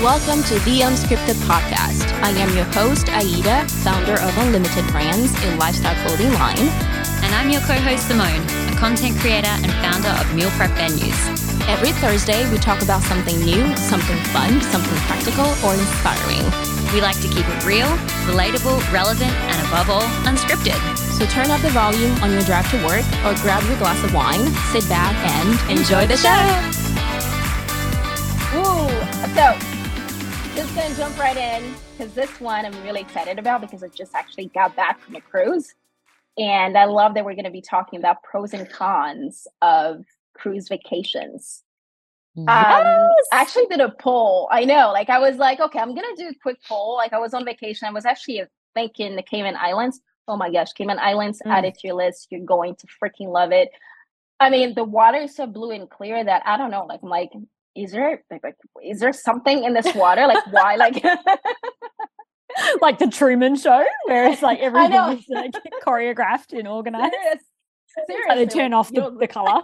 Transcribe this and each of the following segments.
Welcome to the Unscripted Podcast. I am your host, Aida, founder of Unlimited Brands, a lifestyle clothing line. And I'm your co host, Simone, a content creator and founder of Meal Prep Menus. Every Thursday, we talk about something new, something fun, something practical, or inspiring. We like to keep it real, relatable, relevant, and above all, unscripted. So turn up the volume on your drive to work or grab your glass of wine, sit back, and enjoy the show. Woo! So, just gonna jump right in because this one I'm really excited about because I just actually got back from a cruise. And I love that we're gonna be talking about pros and cons of cruise vacations. Um, I actually did a poll. I know, like I was like, okay, I'm gonna do a quick poll. Like I was on vacation. I was actually thinking the Cayman Islands. Oh my gosh, Cayman Islands, Mm. add it to your list. You're going to freaking love it. I mean, the water is so blue and clear that I don't know. Like, I'm like, is there like, like is there something in this water? Like, why? Like, like the Truman Show, where it's like everything is like choreographed and organized. serious, Like they turn off the, the color.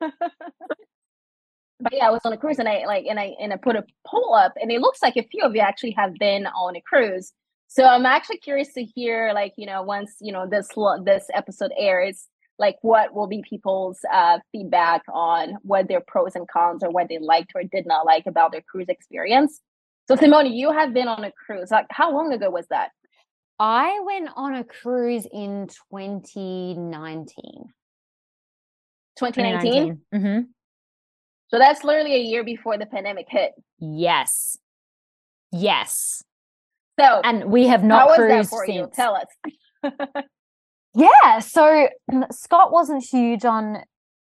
but yeah, I was on a cruise and I like and I and I put a poll up and it looks like a few of you actually have been on a cruise. So I'm actually curious to hear like, you know, once, you know, this this episode airs, like what will be people's uh feedback on what their pros and cons or what they liked or did not like about their cruise experience. So Simone, you have been on a cruise. Like how long ago was that? I went on a cruise in 2019. 2019. Mm-hmm. So that's literally a year before the pandemic hit. Yes. Yes. So And we have not cruised for you? since. Tell us. Yeah, so Scott wasn't huge on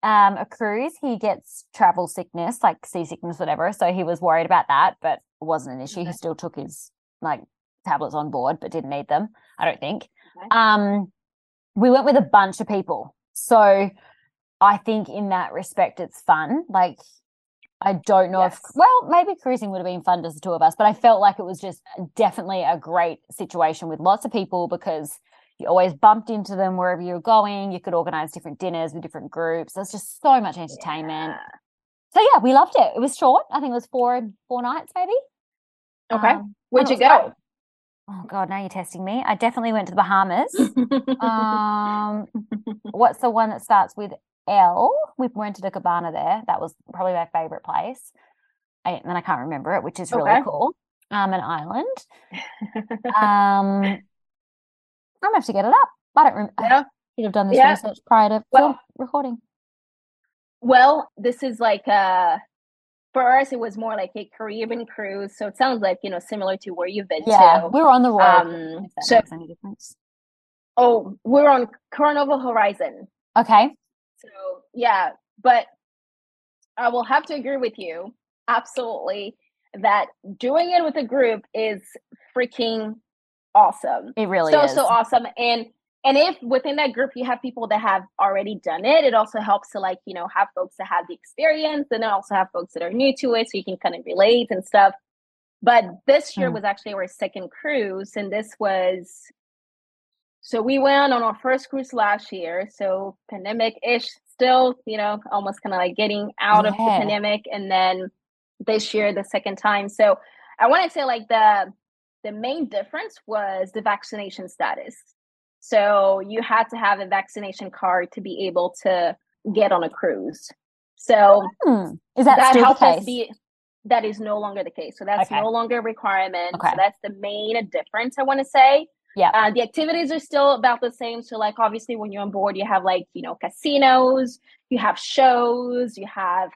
um, a cruise. He gets travel sickness, like seasickness, whatever. So he was worried about that, but it wasn't an issue. He still took his like tablets on board, but didn't need them. I don't think. Okay. Um, we went with a bunch of people, so I think in that respect, it's fun. Like, I don't know if well, maybe cruising would have been fun just the two of us, but I felt like it was just definitely a great situation with lots of people because you always bumped into them wherever you were going. You could organize different dinners with different groups. There's just so much entertainment. Yeah. So yeah, we loved it. It was short. I think it was four four nights, maybe. Okay. Um, Where'd you go? great. Oh god, now you're testing me. I definitely went to the Bahamas. um, what's the one that starts with L? We went to the Cabana there. That was probably my favorite place. I, and then I can't remember it, which is really Okay. cool. Um, an island. Um, I'm gonna have to get it up. I don't remember. yeah. should have done this Yeah. research prior to Well- recording. Well, this is like uh for us it was more like a Caribbean cruise. So it sounds like, you know, similar to where you've been Yeah, to. we were on the road. Um if that so makes any difference. oh, we're on Carnival Horizon. Okay. So yeah, but I will have to agree with you absolutely that doing it with a group is freaking awesome. It really so is. so awesome and and if within that group you have people that have already done it it also helps to like you know have folks that have the experience and then also have folks that are new to it so you can kind of relate and stuff but this year Mm. was actually our second cruise and this was so we went on our first cruise last year so pandemic ish still you know almost kind of like getting out of the pandemic and then this year the second time so i want to say like the the main difference was the vaccination status. So you had to have a vaccination card to be able to get on a cruise. So Hmm. Is that, still the case? be that is no longer the case. So that's Okay. no longer a requirement. Okay. So that's the main difference I want to say. Yeah. Uh, the activities are still about the same. So like obviously when you're on board, you have like, you know, casinos, you have shows, you have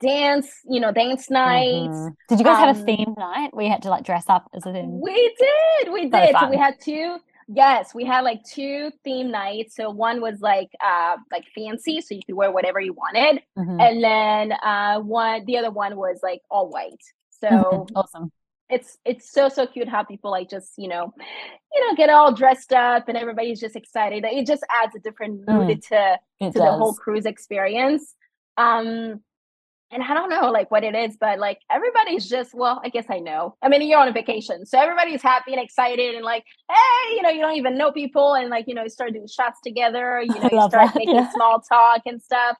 dance, you know, dance nights. Mhm. Did you guys have a Um, theme night? We had to like dress up as a theme. We did. We did. So we had two. Yes, we had like two theme nights. So one was like uh like fancy, so you could wear whatever you wanted, Mhm. and then uh one the other one was like all white. So awesome. it's it's so so cute how people like just you know you know get all dressed up and everybody's just excited. It just adds a different mood to It to the whole cruise experience. Um, and I don't know like what it is, but like everybody's just well, I guess I know. I mean, you're on a vacation, so everybody's happy and excited and like, hey, you know, you don't even know people, and like you know, you start doing shots together. You know, you start that, making yeah. small talk and stuff.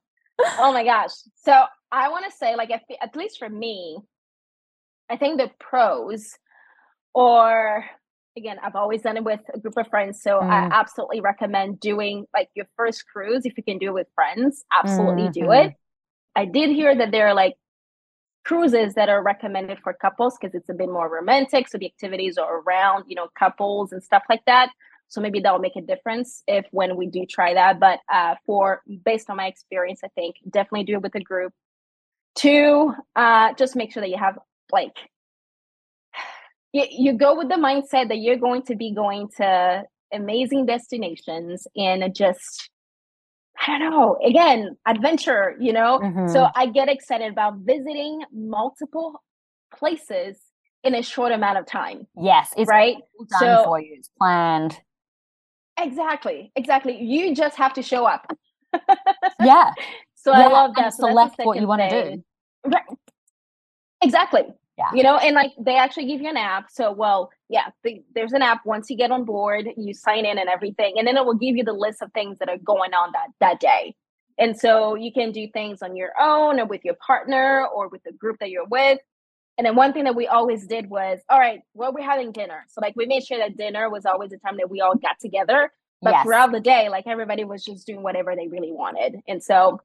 oh my gosh! So I want to say, like, at, at least for me, I think the pros, or again, I've always done it with a group of friends. So mm. I absolutely recommend doing like your first cruise. If you can do it with friends, absolutely mm-hmm. do it. I did hear that there are like cruises that are recommended for couples because it's a bit more romantic. So the activities are around, you know, couples and stuff like that. So maybe that'll make a difference if when we do try that. But uh, for based on my experience, I think definitely do it with a group. Two, uh, just make sure that you have like you, you go with the mindset that you're going to be going to amazing destinations and just I don't know, again, adventure, you know? Mm-hmm. So I get excited about visiting multiple places in a short amount of time. Yes, it's right. Done so, for you. It's planned. Exactly. Exactly. You just have to show up. yeah. So yeah, I love that. So select what you want to do. Right. Exactly. Yeah. You know, and like they actually give you an app. So, well, yeah, the, there's an app. Once you get on board, you sign in and everything, and then it will give you the list of things that are going on that that day. And so you can do things on your own or with your partner or with the group that you're with. And then one thing that we always did was, all right, well, we're having dinner. So like we made sure that dinner was always the time that we all got together. But yes. throughout the day, like everybody was just doing whatever they really wanted. And so,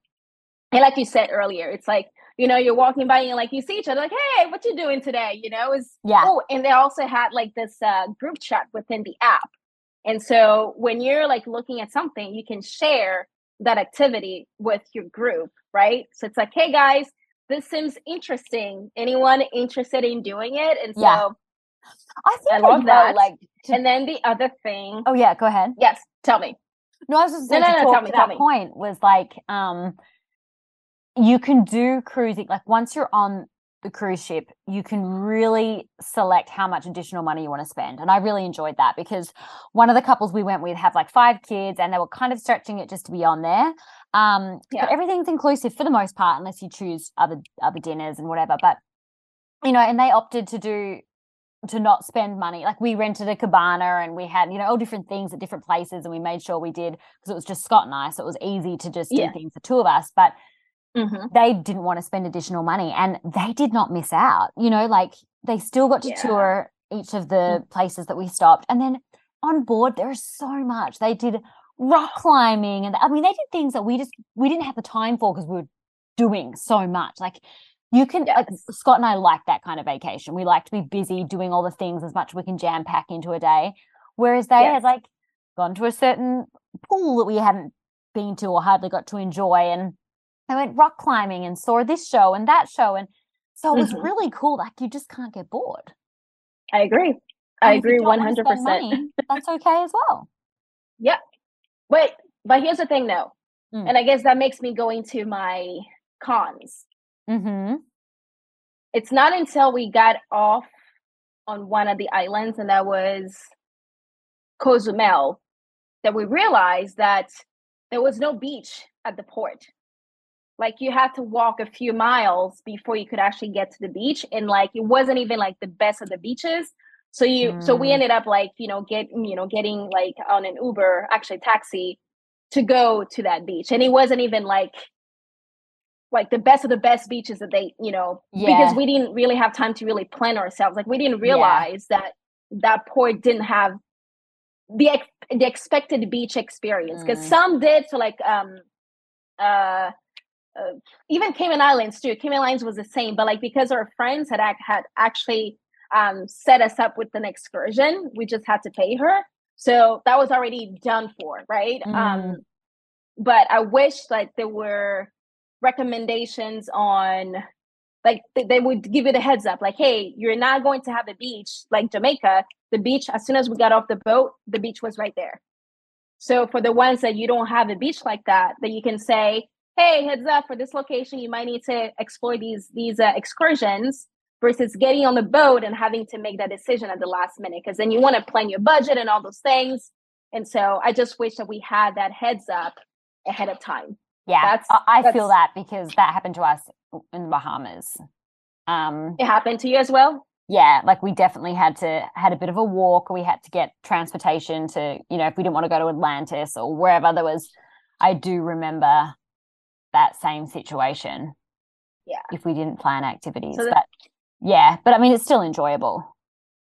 and like you said earlier, it's like you know, you're walking by and like you see each other, like, hey, what you doing today? You know, is yeah. Oh, and they also had like this uh, group chat within the app. And so when you're like looking at something, you can share that activity with your group, right? So it's like, hey guys, this seems interesting. Anyone interested in doing it? And so yeah. I think I love that. Like, to... and then the other thing. Oh yeah, go ahead. Yes, tell me. No, I was just no, no, no, tell me, tell me. point was like, um, you can do cruising like once you're on the cruise ship, you can really select how much additional money you want to spend. And I really enjoyed that because one of the couples we went with have like five kids and they were kind of stretching it just to be on there. Um, yeah. but everything's inclusive for the most part, unless you choose other other dinners and whatever. But you know, and they opted to do to not spend money. Like we rented a cabana and we had, you know, all different things at different places and we made sure we did because it was just Scott and I. So it was easy to just yeah. do things, the two of us. But Mm-hmm. They didn't want to spend additional money and they did not miss out. You know, like they still got to yeah. tour each of the mm-hmm. places that we stopped. And then on board, there is so much. They did rock climbing and I mean, they did things that we just, we didn't have the time for because we were doing so much. Like you can, yes. like, Scott and I like that kind of vacation. We like to be busy doing all the things as much as we can jam pack into a day. Whereas they yes. had like gone to a certain pool that we hadn't been to or hardly got to enjoy and I went rock climbing and saw this show and that show. And so it was mm-hmm. really cool. Like you just can't get bored. I agree. I agree 100%. Money, that's okay as well. Yep. Wait, but here's the thing though. Mm. And I guess that makes me go into my cons. Mm-hmm. It's not until we got off on one of the islands, and that was Cozumel, that we realized that there was no beach at the port like you had to walk a few miles before you could actually get to the beach and like it wasn't even like the best of the beaches so you mm. so we mm. ended up like you know get you know getting like on an uber actually taxi to go to that beach and it wasn't even like like the best of the best beaches that they you know yeah. because we didn't really have time to really plan ourselves like we didn't realize yeah. that that port didn't have the ex- the expected beach experience because mm. some did so like um uh uh, even Cayman Islands too. Cayman Islands was the same, but like because our friends had had actually um, set us up with an excursion, we just had to pay her. So that was already done for, right? Um, mm. Um, but I wish like there were recommendations on like they, they would give you the heads up like hey you're not going to have a beach like jamaica the beach as soon as we got off the boat the beach was right there so for the ones that you don't have a beach like that that you can say hey heads up for this location you might need to explore these these uh, excursions versus getting on the boat and having to make that decision at the last minute because then you want to plan your budget and all those things. And so i just wish that we had that heads up ahead of time. Yeah that's, i that's, feel that because that happened to us in the bahamas. Um it happened to you as well? yeah like we definitely had to had a bit of a walk. We had to get transportation to you know if we didn't want to go to atlantis or wherever there was i do remember that same situation yeah if we didn't plan activities so but Yeah, but I mean, it's still enjoyable.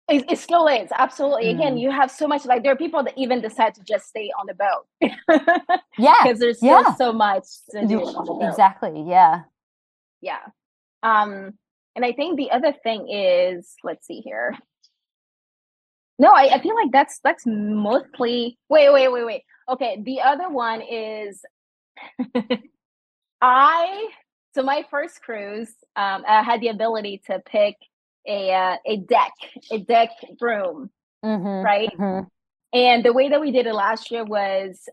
It, it still is absolutely. Mm. Again, you have so much. Like there are people that even decide to just stay on the boat Yeah, because there's still Yeah. so much to do on the boat. exactly. Yeah. Yeah. Um, and I think the other thing is, let's see here. No, I, I feel like that's that's mostly wait, wait, wait, wait. Okay, the other one is I so my first cruise, um, I had the ability to pick a uh, a deck, a deck room, Mm-hmm. right? Mhm. And the way that we did it last year was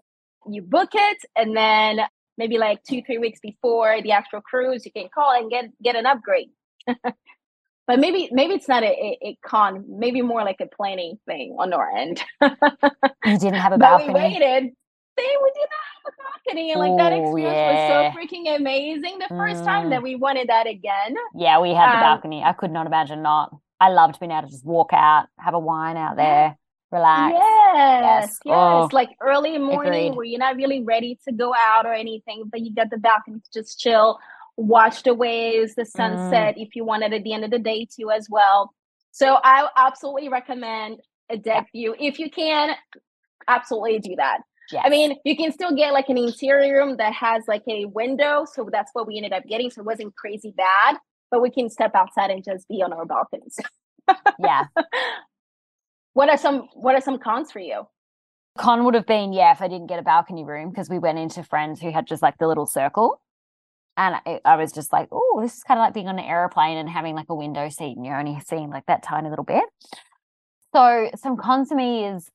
you book it and then maybe like two, three weeks before the actual cruise, you can call and get get an upgrade. but maybe maybe it's not a, a, a con, maybe more like a planning thing on our end. You didn't have a but we waited. They we did not balcony, and like that experience yeah. was so freaking amazing. The first time Mm. that we wanted that again. Yeah, we had the Um, balcony. I could not imagine not. I loved being able to just walk out, have a wine out there, relax. Yes, yes. Oh, like early morning agreed. where you're not really ready to go out or anything, but you got the balcony to just chill, watch the waves, the Mm. sunset if you want it at the end of the day too as well. So I absolutely recommend a deck view. If you can, absolutely do that. Yes. I mean, you can still get like an interior room that has like a window. So that's what we ended up getting. So it wasn't crazy bad, but we can step outside and just be on our balconies. yeah. What are some what are some cons for you? Con would have been, yeah, if I didn't get a balcony room because we went into friends who had just like the little circle. And I, I was just like, oh, this is kind of like being on an aeroplane and having like a window seat and you're only seeing like that tiny little bit. So some cons to me is,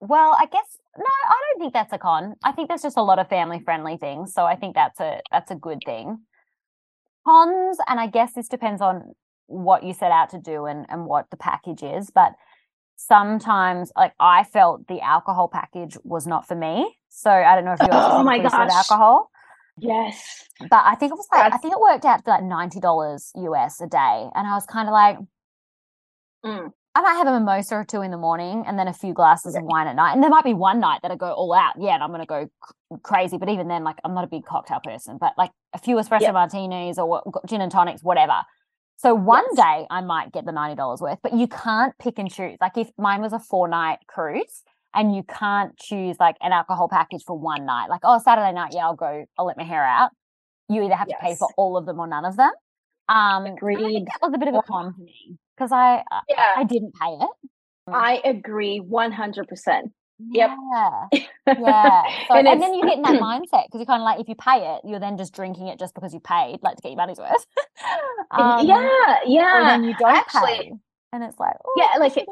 well, I guess no, I don't think that's a con. I think there's just a lot of family friendly things. So I think that's a that's a good thing. Cons, and I guess this depends on what you set out to do and, and what the package is, but sometimes like I felt the alcohol package was not for me. So I don't know if yours Oh my gosh. alcohol. Yes. But I think it was like I think it worked out to like ninety dollars US a day. And I was kind of like, Mm. I might have a mimosa or two in the morning and then a few glasses of wine at night. And there might be one night that I go all out. Yeah, and I'm gonna go c- crazy. But even then, like I'm not a big cocktail person, but like a few espresso martinis or gin and tonics, whatever. So one Yes. day I might get the ninety dollars worth, but you can't pick and choose. Like if mine was a four night cruise, and you can't choose like an alcohol package for one night. Like oh Saturday night, yeah, I'll go. I'll let my hair out. You either have to pay for all of them or none of them. Um, Agreed. that was a bit of a con for me because I I- Yeah, I didn't pay it. I agree 100%. Yep. Yeah. Yeah. So, And and, then you get in that mindset because you're kind of like, if you pay it, you're then just drinking it just because you paid, like to get your money's worth. Um, yeah, yeah. then you don't actually- pay. And it's like, oh, Yeah, like, should've-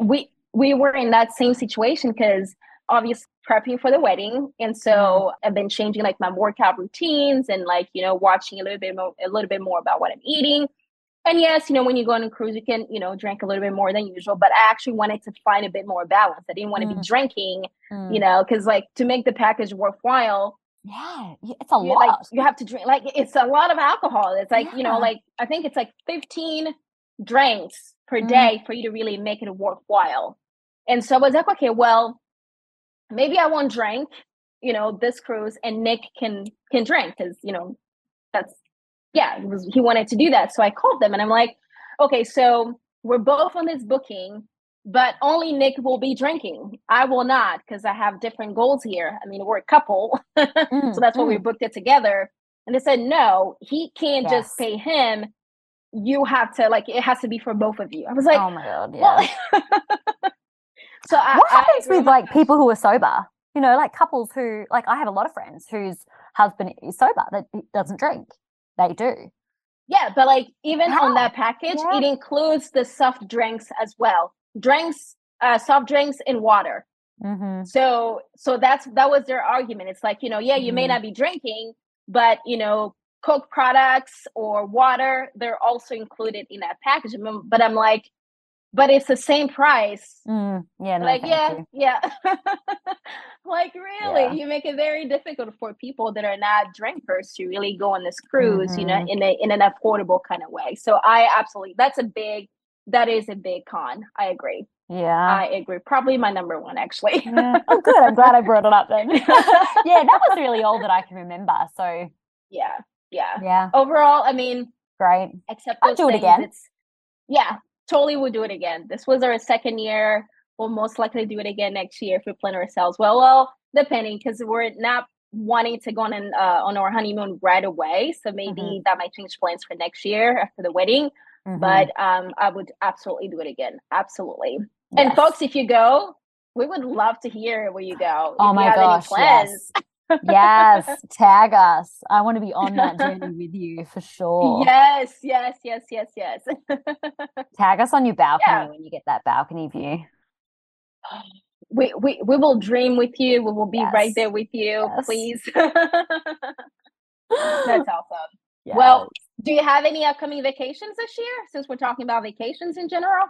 We we were in that same situation because obviously prepping for the wedding and so I've been changing like my workout routines and like, you know, watching a little bit more a little bit more about what I'm eating. And yes, you know, when you go on a cruise, you can, you know, drink a little bit more than usual. But I actually wanted to find a bit more balance. I didn't want to be Mm. drinking, Mm. you know, because like to make the package worthwhile, yeah, it's a lot. like you have to drink like it's a lot of alcohol it's like you know like i think it's like 15 drinks per Mm. day for you to really make it worthwhile and so i was like okay well maybe i won't drink you know this cruise and nick can can drink because you know that's yeah was, he wanted to do that so i called them and i'm like okay so we're both on this booking but only nick will be drinking i will not because i have different goals here i mean we're a couple Mm, so that's why we mm. booked it together. And they said, no, he can't Yes. just pay him. You have to like it has to be for both of you. I was like, oh my god, yeah. well, so I, what happens agree with like people who are sober? You know, like couples who like I have a lot of friends whose husband is sober that doesn't drink. They do. Yeah, but like even Yeah. on that package, Yeah. it includes the soft drinks as well. Drinks, uh, soft drinks and water. Mm-hmm. So so that's that was their argument. It's like, you know, yeah, you may Mhm. not be drinking, but you know, Coke products or water, they're also included in that package. But I'm like, but it's the same price. Mm, yeah, no, like, yeah, you. yeah. like really, Yeah. you make it very difficult for people that are not drinkers to really go on this cruise, you know, Mhm. in a in an affordable kind of way. So I absolutely that's a big that is a big con. I agree. Yeah. I agree. Probably my number one actually. yeah. Oh, good. I'm glad I brought it up then. yeah, that was really all that I can remember. So yeah. Yeah. yeah, Overall, I mean, great. except I'll do it again. Yeah, totally would do it again. This was our second year. We'll most likely do it again next year if we plan ourselves well. Well, depending because we're not wanting to go on an, uh, on our honeymoon right away. So maybe mm-hmm. that might change plans for next year after the wedding. Mm-hmm. But um, I would absolutely do it again. Absolutely. Yes. And folks, if you go, we would love to hear where you go. Oh my gosh, yes. Yes, tag us. I want to be on that journey with you for sure. Yes, yes, yes, yes, yes. tag us on your balcony yeah. when you get that balcony view. We, we we will dream with you. We will be yes. right there with you. Yes. Please. That's awesome. Yes. Well, do you have any upcoming vacations this year? Since we're talking about vacations in general.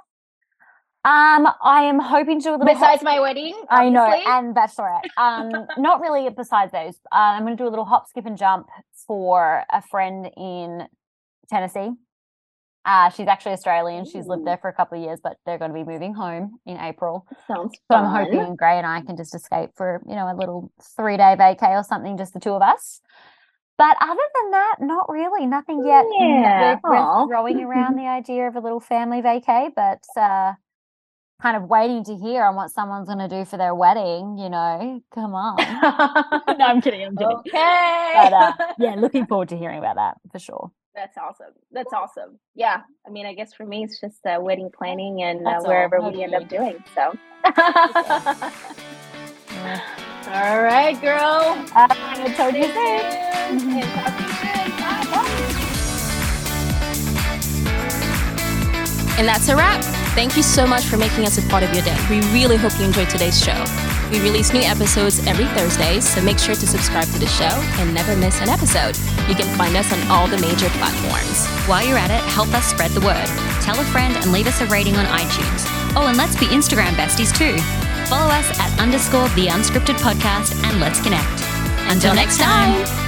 Um, I am hoping to do a little. Besides my wedding, obviously. I know, and bachelorette. Um, not really. Besides those, uh, I'm going to do a little hop, skip, and jump for a friend in Tennessee. Uh, she's actually Australian. She's lived there for a couple of years, but they're going to be moving home in April. Sounds so fun. I'm hoping Gray and I can just escape for you know a little three day vacay or something, just the two of us. But other than that, not really. Nothing yet. Yeah. We're, we're throwing around the idea of a little family vacay, but uh, kind of waiting to hear on what someone's going to do for their wedding. You know, come on. no, I'm kidding. I'm kidding. Okay. But uh, yeah, looking forward to hearing about that for sure. That's awesome. That's awesome. Yeah. I mean, I guess for me, it's just uh, wedding planning and uh, wherever we end up doing. So. All right, girl. Uh, I told you soon. And that's a wrap. Thank you so much for making us a part of your day. We really hope you enjoyed today's show. We release new episodes every Thursday, so make sure to subscribe to the show and never miss an episode. You can find us on all the major platforms. While you're at it, help us spread the word. Tell a friend and leave us a rating on iTunes. Oh, and let's be Instagram besties too. Follow us at underscore the unscripted podcast and let's connect. Until next time.